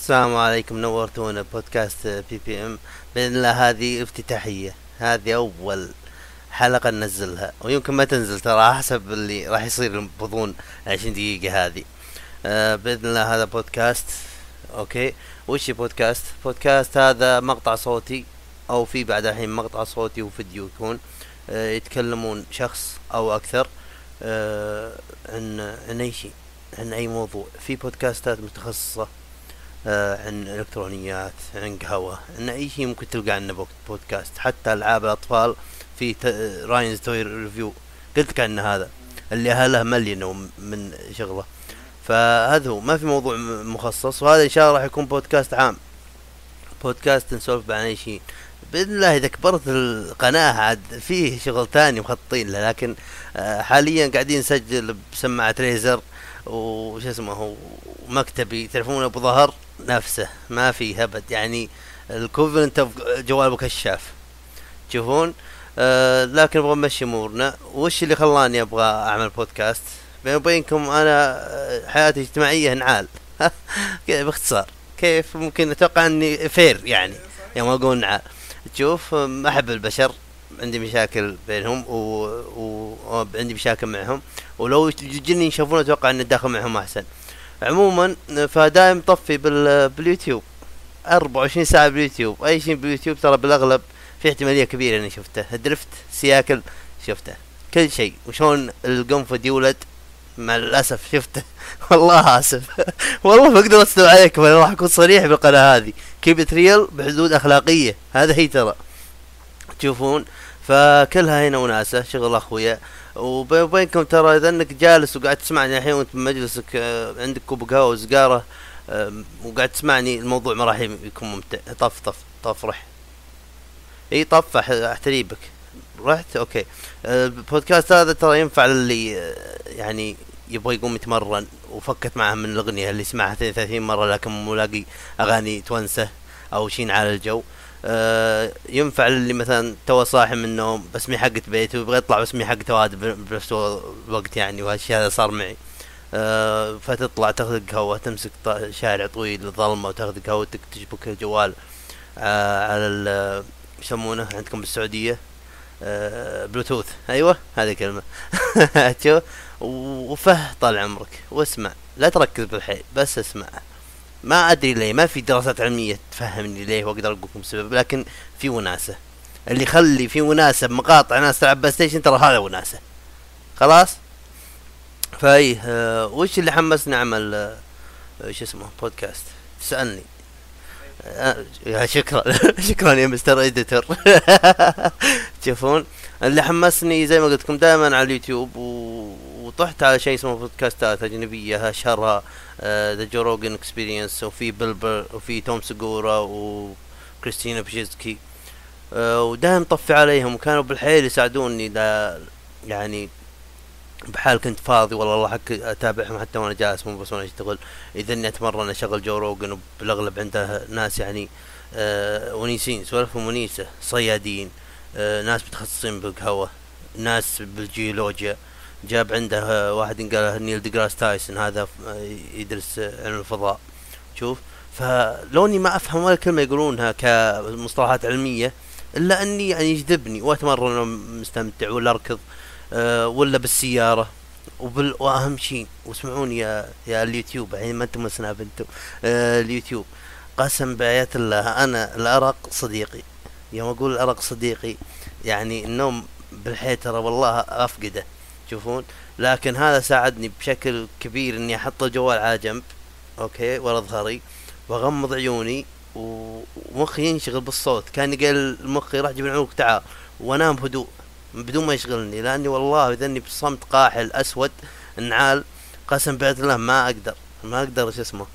السلام عليكم نورتونا بودكاست بي بي إم. بإذن الله هذه افتتاحية هذه أول حلقة ننزلها. ويمكن ما تنزل ترى حسب اللي راح يصير بغضون 20 دقيقة هذه. آه بإذن الله هذا بودكاست. أوكي. وش بودكاست؟ بودكاست هذا مقطع صوتي أو في بعد الحين مقطع صوتي وفيديو يكون آه يتكلمون شخص أو أكثر آه عن عن أي شيء عن أي موضوع. في بودكاستات متخصصة. عن إلكترونيات عن قهوة عن أي شيء ممكن تلقى عنه بودكاست. حتى ألعاب الأطفال في Ryan's Toy Review قلت لك عنه هذا. اللي أهله مليانه من شغله. فهذا هو. ما في موضوع مخصص وهذا إن شاء الله راح يكون بودكاست عام. بودكاست نسولف عن أي شيء. بإذن الله إذا كبرت القناة عاد فيه شغل ثاني مخططين له. لكن آه، حاليا قاعدين نسجل بسماعة ريزر وش اسمه مكتبي تلفون أبو ظهر. نفسه ما في هبد. يعني الكوفنت جوال ابو كشاف تشوفون آه لكن أبغى نمشي أمورنا. وش اللي خلاني أبغى أعمل بودكاست؟ بيني وبينكم أنا آه، حياتي اجتماعية انعال كذا باختصار. كيف؟ ممكن أتوقع إني فير يعني. يوم أقول انعال تشوف أحب البشر. عندي مشاكل بينهم وعندي و... مشاكل معهم. ولو يجيني يشوفون أتوقع إني داخل معهم أحسن. عموما فدايم طفي بال... باليوتيوب. 24 ساعة باليوتيوب. أي شيء باليوتيوب ترى بالأغلب في احتمالية كبيرة إني شفته. درفت سياكل شفته. كل شيء. وشون القنفذ يولد؟ مع الأسف شفته. والله آسف. والله ما أقدر استوعب عليكم أنا راح أكون صريح بالقناة هذه. keep it real بحدود أخلاقية. هذا هي ترى. تشوفون. فكلها هنا وناسة. شغل أخويا. وبينكم ترى إذا إنك جالس وقاعد تسمعني الحين وأنت بمجلسك آه، عندك كوب قهوة وسجاره وقاعد تسمعني الموضوع ما راح يكون ممتع. طف طف طف رح. إي طف أحتريبك. رحت؟ أوكي. البودكاست هذا ترى ينفع للي آه، يعني يبغى يقوم يتمرن وفكت معه من الأغنية اللي سمعها 30 مرة لكن مو لاقي أغاني تونسه أو شين على الجو. آه ينفع للي مثلا تو صاحي من النوم بسمي حقة بيته ويبغى يطلع بسمي حقة واد بنفس الوقت يعني وهالشيء هذا صار معي. آه فتطلع تاخذ قهوة تمسك شارع طويل ظلمة وتاخذ قهوتك تشبك الجوال آه على يسمونه عندكم بالسعودية؟ بلوتوث. أيوه هذه كلمة. وفه طال عمرك واسمع. لا تركز بالحيل بس اسمع. ما أدري ليه ما في دراسات علمية تفهمني ليه وأقدر أقول لكم السبب لكن في وناسة. اللي يخلي في وناسة بمقاطع ناس تلعب بلاي ستيشن ترى هذا وناسة. خلاص؟ فاي آه وش اللي حمسني اعمل آه شو اسمه بودكاست؟ تسالني آه يا شكرا. شكرا يا mister editor تشوفون اللي حمسني زي ما قلت لكم دائما على اليوتيوب و... وطحت على شيء اسمه بودكاستات أجنبية اشهرها The Joe Rogan Experience وفي Bill Burr وفي Tom Segura و Christina Pazsitzky آه ودائما طفي عليهم وكانوا بالحيل يساعدوني. دا يعني بحال كنت فاضي والله الله حق أتابعهم حتى وأنا جالس مو بس وأنا اشتغل إذا إني أتمرن أشغل Joe Rogan وبالأغلب عنده ناس يعني آه ونيسين سوالفهم ونيسة صيادين آه ناس متخصصين بالقهوة ناس بالجيولوجيا. جاب عنده واحد قال Neil deGrasse Tyson هذا يدرس علم الفضاء شوف. فلوني ما أفهم ولا كلمة يقولونها كمصطلحات علمية إلا أني يعني يجذبني وأتمرن مستمتع ولا أركض أه ولا بالسيارة وبال وأهم شيء واسمعوني يا يا اليوتيوب يعني ما أنتم سناب أنتم أه اليوتيوب. قسم بآيات الله أنا الأرق صديقي. يوم أقول الأرق صديقي يعني النوم بالحيل ترى والله أفقده. تشوفون. لكن هذا ساعدني بشكل كبير إني أحط الجوال على جنب أوكي؟ ورا ظهري وأغمض عيوني ومخي ينشغل بالصوت. كان قال مخي راح جيب العنق تعال. وأنام بهدوء بدون ما يشغلني. لأني والله اذا اني بصمت قاحل أسود نعال قسم بعد الله ما أقدر. ما أقدر شو اسمه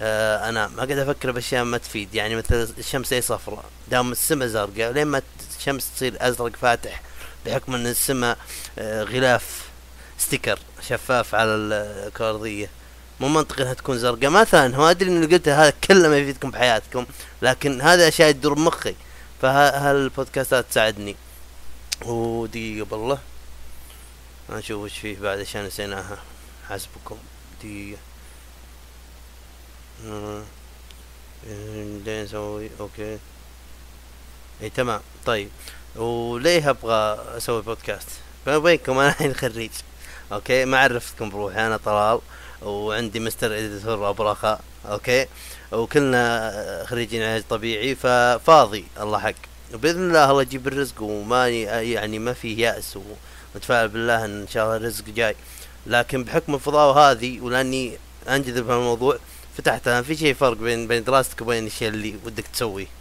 آه أنا ما قاعد أفكر بأشياء ما تفيد. يعني مثل الشمس أي صفراء دام السماء زرقاء لين ما الشمس تصير أزرق فاتح بحكم إن السماء آه، غلاف ستيكر شفاف على الارضيه مو منطقي إنها تكون زرقاء. مثلا هو أدري ان اللي قلته هذا كله ما يفيدكم بحياتكم لكن هذا أشياء تدور بمخي. فهالبودكاستات تساعدني. ودقيقه بالله. نشوف وش فيه بعد عشان نسيناها. حسبكم. دقيقة. بعدين نسوي؟ أوكي. إي تمام. طيب. وليه أبغى أسوي بودكاست بيني وبينكم أنا الحين خريج. أوكي ما عرفتكم بروحي. أنا طلال وعندي mister editor أبو رخاء. أوكي وكلنا خريجين علاج طبيعي ففاضي. الله حق. وبإذن الله الله يجيب الرزق وما يعني ما فيه يأس ومتفائل بالله إن شاء الله الرزق جاي. لكن بحكم الفضاوة هذه ولأني أنجذب في الموضوع فتحت في شيء فرق بين بين دراستك وبين الشيء اللي ودك تسويه.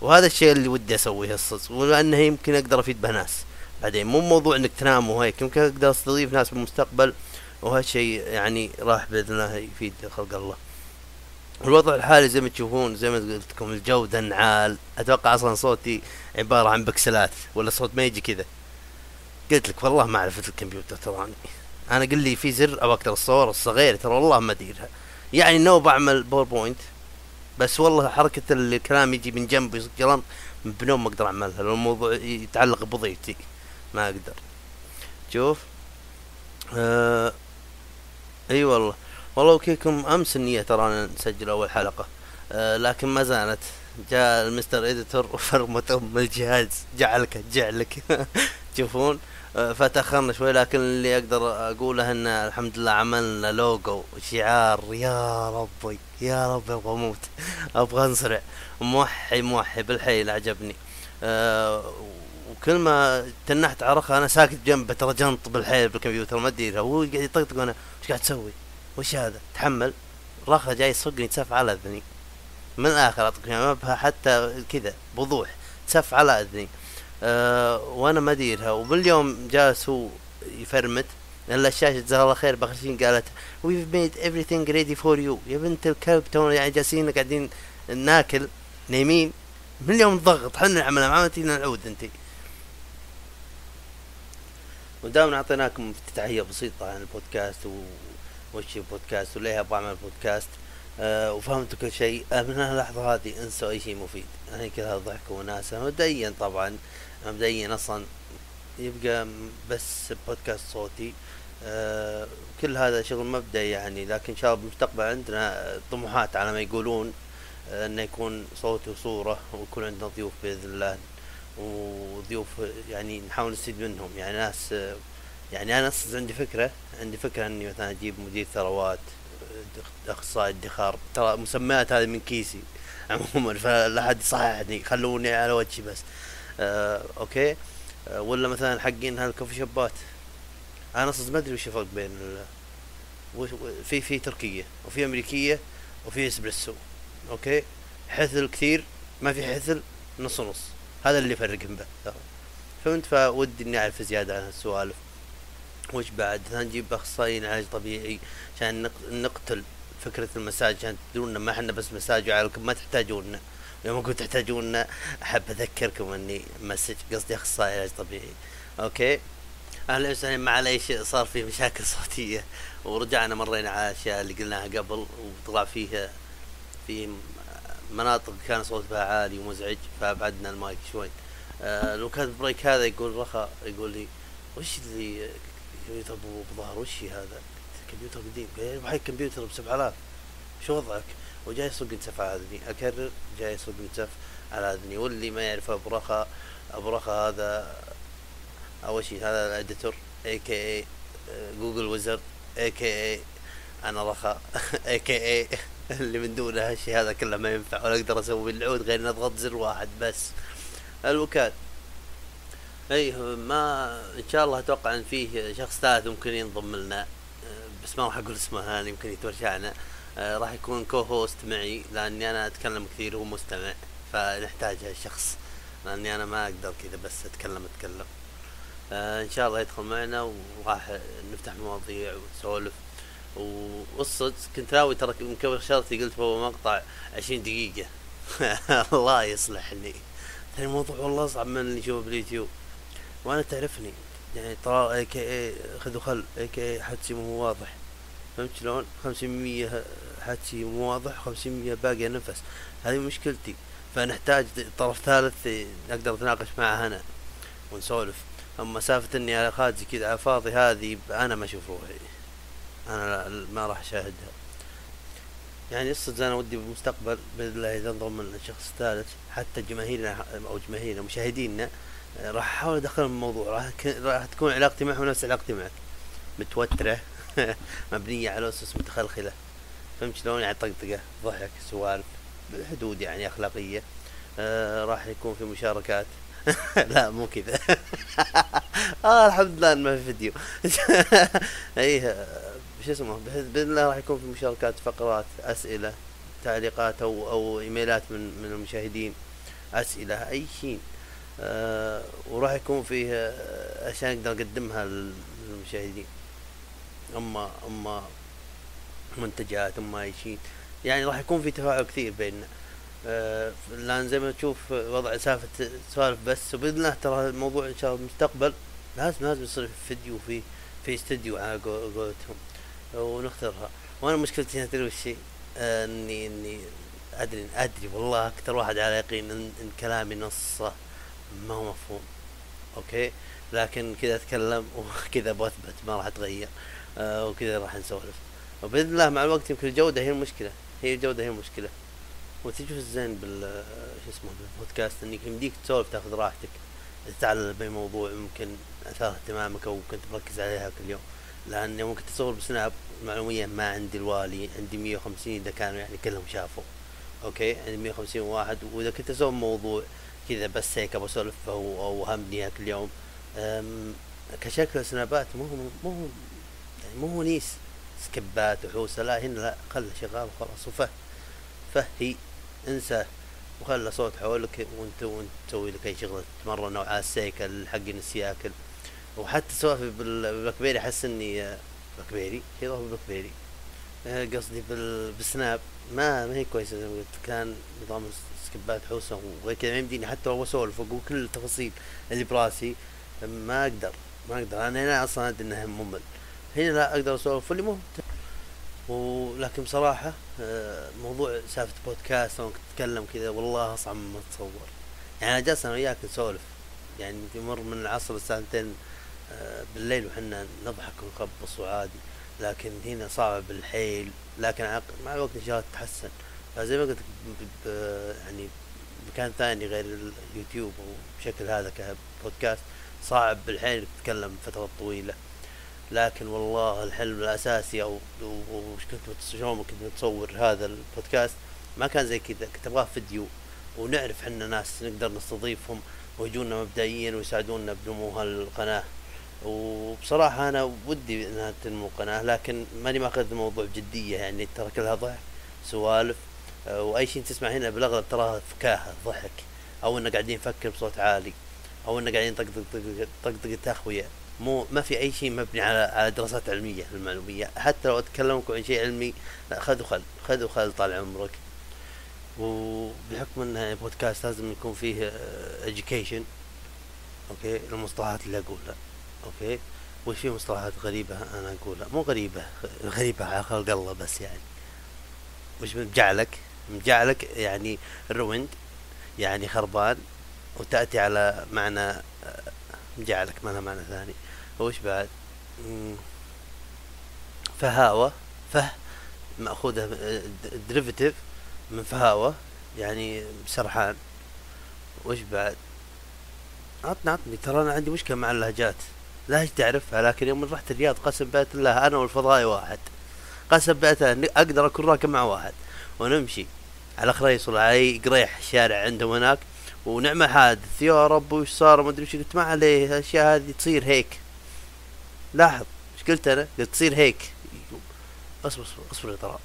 وهذا الشيء اللي ودي أسويه الصدق ولأنه يمكن أقدر أفيد به ناس. بعدين مو موضوع إنك تنام وهيك يمكن أقدر أستضيف ناس بالمستقبل وهالشيء يعني راح بإذن الله يفيد خلق الله. الوضع الحالي زي ما تشوفون زي ما قلت لكم الجودة نعال أتوقع أصلا صوتي عبارة عن بكسلات ولا صوت ما يجي كذا. قلت لك والله ما عرفت الكمبيوتر تراني. أنا قل لي في زر ابى أقدر الصور الصغير ترى والله ما اديرها يعني نو بعمل باوربوينت بس والله حركة الكلام يجي من جنب يصير بنوم ما أقدر أعملها لو الموضوع يتعلق بوظيفتي ما أقدر. شوف. آه إي والله. والله وكيكم أمس النية ترى نسجل أول حلقة. آه لكن ما زالت. جاء ال mister editor وفرمت ام الجهاز. جعلك جعلك. تشوفون فتأخرنا شوي لكن اللي أقدر أقوله إن الحمد لله عملنا لوجو شعار يا ربي يا ربي أبغى أموت أبغى انصرع موحي موحي بالحيل عجبني. آه وكل ما تنحت عرقها أنا ساكت جنبه ترى جنط بالحيل بالكمبيوتر ما أدري هو قاعد يطقطق وأنا إيش قاعد تسوي؟ وش هذا؟ تحمل. رخه جاي يصقني تسف على أذني. من الآخر اعطيك ما بها حتى كذا بوضوح. تسف على أذني. أه وأنا ما اديرها وباليوم جالس هو يفرمت الا الشاشه جزاها الله خير بخشين. قالت we've made everything ready for you. يا بنت الكلب تونا يعني جالسين قاعدين ناكل نايمين. من اليوم الضغط حنا عملنا ما عملتينا نعود انتي ودائما أعطيناكم افتتاحيه بسيطة عن البودكاست و... وش البودكاست وليه أبغى أعمل بودكاست. أه وفهمتوا كل شيء. من اللحظة هذه انسوا أي شيء مفيد. يعني كذا ضحك وناسة. مبدئيا طبعا مبدئيا أصلا يبقى بس بودكاست صوتي. أه كل هذا شغل مبدئي يعني لكن ان شاء الله بالمستقبل عندنا طموحات على ما يقولون أه إنه يكون صوتي وصورة ويكون عندنا ضيوف بإذن الله وضيوف يعني نحاول نستفيد منهم. يعني ناس يعني أنا عندي فكرة عندي فكرة إني مثلا أجيب مدير ثروات أخصائي ادخار ترى مسميات هذه من كيسي عموما فلا حد يصححني خلوني على وجهي بس. آه أوكي؟ آه ولا مثلا حقين هالكوفي شوبات أنا أصلا ما أدري وش الفرق بين في في تركية وفي أمريكية وفي إسبريسو okay؟ حثل كثير ما في حثل نص نص. هذا اللي يفرقهم به فهمت؟ فودي إني أعرف زيادة عن هالسوالف. وش بعد؟ نجيب اخصائيين علاج طبيعي عشان نقتل فكرة المساج عشان تدرون ما إحنا بس مساج وعليكم ما تحتاجوننا. يوم أقول تحتاجوننا أحب أذكركم إني مسج قصدي أخصائي علاج طبيعي. okay؟ أهلا وسهلا. معليش صار في مشاكل صوتية. ورجعنا مرينا على الاشياء اللي قلناها قبل وطلع فيها في مناطق كان صوت بها عالي ومزعج فأبعدنا المايك شوي. آه لو كان break هذا يقول رخا يقول لي وش اللي كمبيوتر بظهر وش هذا؟ كمبيوتر قديم. قال لي كمبيوتر ب 7000 شو وضعك؟ وجاي يسوق نتف على اذني أكرر جاي يسوق نتف على اذني واللي ما يعرف أبو رخا هذا أول شيء هذا الإديتور اي كي اي جوجل ويزرد اي كي اي أنا رخا اي كي اي اللي من دون هالشيء هذا كله ما ينفع ولا أقدر أسوي العود غير إني أضغط زر واحد بس. الوكال. أي ما إن شاء الله أتوقع إن فيه شخص ثالث ممكن ينضم لنا. بس ما راح أقول اسمه الان يمكن يتورشعنا آه راح يكون co-host معي لأني أنا أتكلم كثير وهو مستمع فنحتاج هالشخص لأني أنا ما أقدر كذا بس أتكلم أتكلم. آه إن شاء الله يدخل معنا وراح نفتح مواضيع ونسولف. والصدق كنت ناوي ترى من قبل شرطي قلت هو مقطع عشرين دقيقة. الله يصلحني. الموضوع والله اصعب من اللي يشوفه باليوتيوب. وأنا تعرفني يعني ترى اي كي اي خذ وخل اي كي اي حدسي مو واضح. فهمت شلون؟ خمسمية حدسي مو واضح خمسمية باقي نفس. هذه مشكلتي. فنحتاج طرف ثالث نقدر نتناقش معه هنا ونسولف. أما سالفة إني على خادزي كذا على فاضي هذه أنا ما أشوف روحي. أنا ما راح أشاهدها. يعني صدق أنا ودي بالمستقبل بإذن الله إذا انضم لنا شخص ثالث حتى جماهيرنا أو جماهيرنا مشاهدينا راح أحاول أدخلهم الموضوع. راح راح تكون علاقتي معهم نفس علاقتي معك. متوترة. مبنية على أسس متخلخلة. فهمت شلون؟ يعني طقطقة ضحك سوالف بحدود يعني أخلاقية. آه راح يكون في مشاركات. لا مو كذا. آه الحمد لله ما في فيديو. إيه شو اسمه؟ بإذن الله راح يكون في مشاركات فقرات أسئلة تعليقات أو أو إيميلات من من المشاهدين. أسئلة أي شيء. آه وراح يكون فيه آه، اشياء نقدر نقدمها للمشاهدين. اما أما منتجات أما أي شيء. يعني راح يكون في تفاعل كثير بيننا. آه لأن زي ما تشوف وضع سالفه سوالف بس وبإذن الله ترى الموضوع إن شاء الله المستقبل لازم لازم يصير فيديو في في استديو على قولتهم. ونختارها. وأنا مشكلتي تدري وش آه اني إني ادري أدري والله أكثر واحد على يقين ان, إن كلامي نصه ما هو مفهوم. أوكي؟ لكن كذا أتكلم وكذا بثبت ما راح أتغير. آه وكذا راح نسولف. وبإذن الله مع الوقت يمكن الجودة هي المشكلة. هي الجودة هي المشكلة. وتشوف الزين بال شو اسمه بالبودكاست انك يمديك تسولف تاخذ راحتك تتعلم بأي موضوع ممكن أثار اهتمامك أو كنت مركز عليها كل يوم. لأن ممكن تصور بسناب معلومية ما عندي الوالي عندي مية وخمسين إذا كانوا يعني كلهم شافوا. okay؟ عندي مية وخمسين واحد. وإذا كنت أسوي موضوع كذا بس هيك ابى أسولف أو همني كل يوم كشكل سنابات مو مو يعني مو nice. سكبات وحوسة لا هنا لا خله شغال وخلاص وفه فهي انسى وخلى صوت حولك وانت وانت تسوي لك أي شغلة تمرن أو على السيكل حق السياكل. وحتى سوالفي بالبلاكبيري أحس إني بلاكبيري كذا بالبلاكبيري آه، قصدي بالسناب ما ما هي كويسة زي ما قلت كان نظام سكبات حوسة وغير كذا ما يمديني حتى لو أسولف وأقول كل التفاصيل اللي براسي ما أقدر ما أقدر. أنا هنا أصلا أدري انه ممل. هنا لا أقدر أسولف اللي مو ولكن بصراحة آه، موضوع سالفة بودكاست وانك تتكلم كذا والله أصعب مما تتصور يعني أنا جالس أنا وياك نسولف. يعني تمر من العصر الساعتين آه، بالليل وحنا نضحك ونخبص وعادي. لكن هنا صعبة بالحيل لكن مع الوقت ان شاء الله تتحسن. فزي ما قلت يعني مكان ثاني غير اليوتيوب وبشكل هذا كبودكاست صعب بالحيل تتكلم فترة طويلة. لكن والله الحلم الأساسي أو وش كنت شلون كنت تصور هذا البودكاست؟ ما كان زي كذا كنت أبغاه فيديو. ونعرف حنا ناس نقدر نستضيفهم ويجونا مبدئيا ويساعدونا بنمو هالقناة. وبصراحة أنا ودي إنها تنمو قناة لكن ماني ماخذ الموضوع بجدية يعني ترى كلها ضحك سوالف. آه، وأي شيء تسمع هنا بالأغلب تراها فكاهة ضحك. أو إنه قاعدين نفكر بصوت عالي. أو إنه قاعدين طقطق طقطق تخوية مو ما في أي شيء مبني على على دراسات علمية المعلومية. حتى لو أتكلمكم عن شيء علمي لا خذ وخل خذ وخل طال عمرك. وبحكم انه بودكاست لازم يكون فيه education okay؟ المصطلحات اللي أقولها okay؟ وش في مصطلحات غريبة أنا أقولها. مو غريبة غريبة على خلق الله بس يعني. وش مجعلك. مجعلك يعني ruined يعني خربان وتأتي على معنى مجعلك ما لها معنى ثاني. وش بعد؟ فهاوة فه مأخوذة دريفتيف من فهاوة يعني سرحان. وش بعد؟ عطني عطني ترى أنا عندي مشكلة مع اللهجات. لهج تعرفها لكن يوم رحت الرياض قسم بيت الله أنا والفضائي واحد. قسم بيت أقدر أكون راكب مع واحد. ونمشي على خريص ولا على قريح الشارع عندهم هناك. ونعمة حادث يا رب وش صار؟ ما أدري وش قلت ما عليه الأشياء هذه تصير هيك. لاحظ إيش قلت أنا؟ قلت تصير هيك. اصبر اصبر اصبر يا ترى.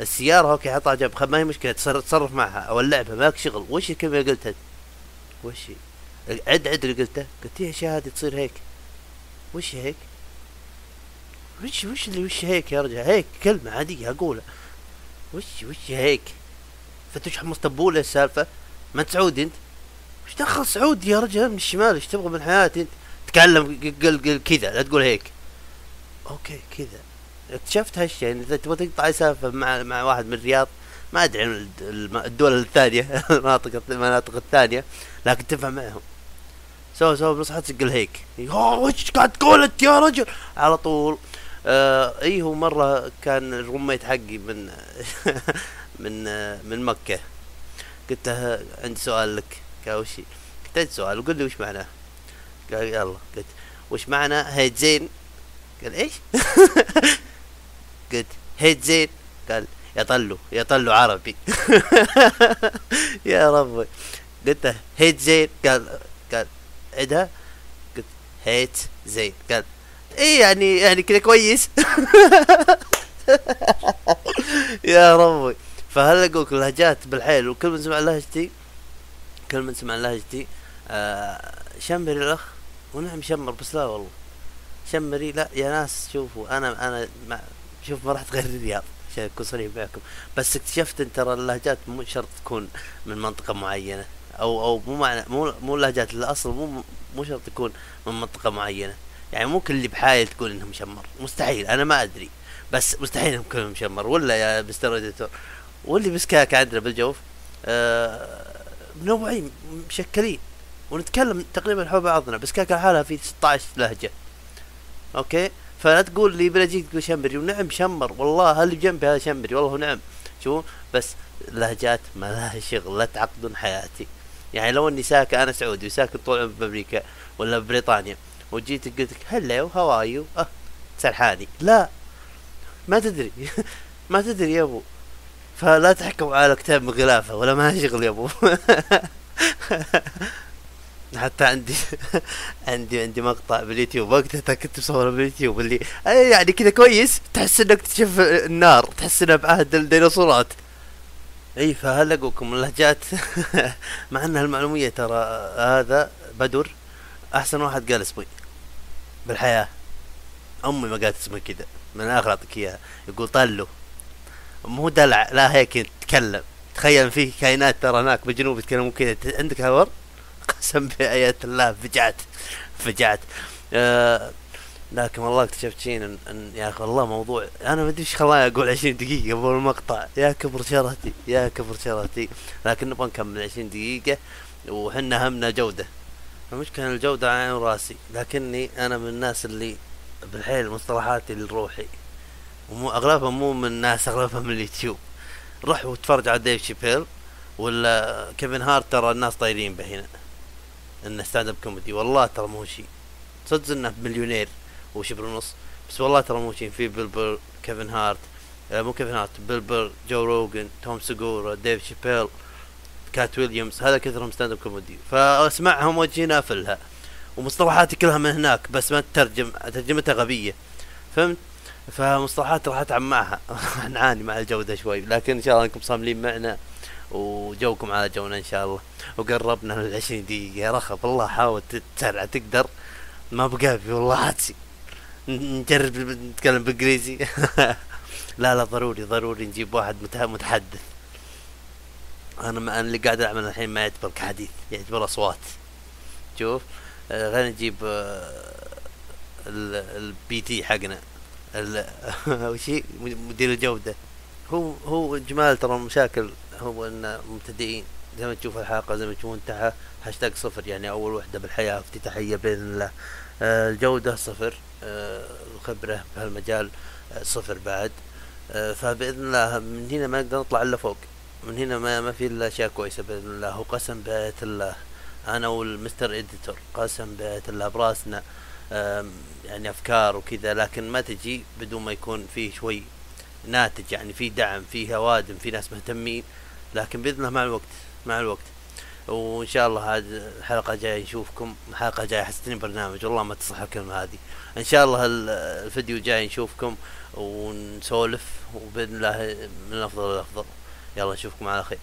السيارة okay حطها جنب. ما هي مشكلة تصرف معها. أو اللعبة ماك شغل. وش الكلمة اللي قلتها؟ وش عد عد اللي قلته. قلت إيه الاشياء هذه تصير هيك. وش هيك؟ وش وش اللي وش هيك يا رجل هيك كلمة عادية أقولها. وش وش هيك؟ فتش حمص تبولة السالفة. ما انت سعودي أنت؟ وش دخل سعودي يا رجل من الشمال إيش تبغى من حياتي أنت؟ تكلم قل كذا لا تقول هيك. أوكي كذا. اكتشفت هالشيء يعني إذا تبغى تقطع سالفة مع مع واحد من الرياض ما أدري عن الدول الثانية المناطق المناطق الثانية لكن تفهم معهم. سوى سوى بنص حياتك قل هيك وش قاعد تقول أنت يا رجل؟ على طول. آه إي هو مرة كان الروميت حقي من من آه من مكة. قلت له عندي سؤال لك قال وش قلت عندي سؤال قل لي وش معناه. قال يلا قلت وش معنى هيد زين؟ قال إيش؟ قلت هيد زين؟ قال يطلوا يطلوا عربي. يا ربي. قلت له هيت زين؟ قال قال عدها قلت هيت زين. قال إيه يعني يعني كذا كويس. يا ربي. فهل اقولك لهجات بالحيل وكل من سمع لهجتي كل من سمع لهجتي آه شمري الأخ. ونعم شمر بس لا والله. شمري لا يا ناس شوفوا أنا أنا ما شوف ما رحت غير الرياض عشان أكون صريح معكم. بس اكتشفت إن ترى اللهجات مو شرط تكون من منطقة معينة. أو أو مو معنى مو مو اللهجات الأصل مو مو شرط تكون من منطقة معينة. يعني مو كل اللي بحايل تقول إنه مشمر. مستحيل أنا ما أدري. بس مستحيل إنهم كلهم مشمر. ولا يا مستر واللي بسكاك عندنا بالجوف آه منوعين مشكلين. ونتكلم تقريبا حول بعضنا بسكاك لحالها في 16 لهجة. okay؟ فلا تقول لي بلجيك تقول شمري. ونعم شمر. والله اللي بجنبي هذا شمري؟ والله نعم. شو؟ بس لهجات ما لها شغل لا تعقدون حياتي. يعني لو إني ساكن أنا سعودي وساكن طول عمري بامريكا ولا ببريطانيا وجيت قلت لك هلا هاو يو أه سرحاني. لا ما تدري. ما تدري يا أبو. فلا تحكم على كتاب مغلافة ولا ما شغل يا أبو. حتى عندي عندي عندي مقطع باليوتيوب وقتها كنت مصوره باليوتيوب اللي يعني كذا كويس تحس إنك تشوف النار تحس إنها بعهد الديناصورات. إي فهل اقولكم اللهجات. مع إن المعلومية ترى هذا بدر أحسن واحد قال اسمي بالحياة. أمي ما قالت اسمي كذا من الآخر أعطيك إياها. يقول طلو. مو دلع لا هيك تتكلم تخيل في كائنات ترى هناك بالجنوب يتكلمون كذا. عندك هالور قسم بآيات الله. فجعت. فجعت. آه لكن والله اكتشفت شيء ان, إن يا أخي والله موضوع أنا ما أدري إيش خلاني أقول 20 دقيقة قبل المقطع. يا كبر شرتي يا كبر شرتي. لكن نبغى نكمل 20 دقيقة وحنا همنا جودة. المشكلة الجودة عين راسي. لكني أنا من الناس اللي بالحيل مصطلحاتي لروحي. ومو أغلبها مو من الناس أغلبها من اليوتيوب. روح وتفرج على ديف شيبيل ولا كيفن هارت ترى الناس طايرين به هنا انه stand-up comedy والله ترى مو شيء صدق إنه مليونير وشبر ونص بس والله ترى مو شيء في بيل بير كيفن هارت. آه مو كيفن هارت بيل بير جو روجن توم سيجورا ديف شيبيل كات ويليامز. هذا كثرهم stand-up comedy فأسمعهم وجهي افلها ومصطلحاتي كلها من هناك بس ما تترجم ترجمتها غبية. فهمت؟ فمصطلحات راح أتعب معها. نعاني مع الجودة شوي. لكن إن شاء الله إنكم صاملين معنا. وجوكم على جونا إن شاء الله. وقربنا من العشرين دقيقة. يا رخب والله حاول تسرع تقدر. ما بقى في والله عادسي نجرب نتكلم بإنجليزي. لا لا ضروري ضروري نجيب واحد متحدث. أنا ما أنا اللي قاعد اعمل الحين ما يعتبر كحديث يعتبر أصوات. شوف آه خلينا نجيب آه البي تي حقنا. وش مدير الجودة. هو هو جمال ترى المشاكل هو ان مبتدئين. زي ما تشوف الحلقة زي ما تشوفون تحت هاشتاج صفر يعني أول وحدة بالحياة افتتاحية بإذن الله. آه الجودة صفر آه الخبرة بهالمجال آه صفر بعد. فبإذن الله من هنا ما نقدر نطلع إلا فوق. من هنا ما ما في إلا أشياء كويسة بإذن الله. وقسم بآية الله. أنا وال mister editor قسم بآية الله برأسنا. يعني أفكار وكذا لكن ما تجي بدون ما يكون فيه شوي ناتج يعني في دعم في هوادم في ناس مهتمين. لكن باذن الله مع الوقت مع الوقت. وإن شاء الله هذه الحلقة جاية نشوفكم حلقه جاية حسيتني برنامج والله ما تصح الكلمة هذه. إن شاء الله الفيديو جاي نشوفكم ونسولف وبإذن الله من الأفضل للأفضل. يلا نشوفكم على خير.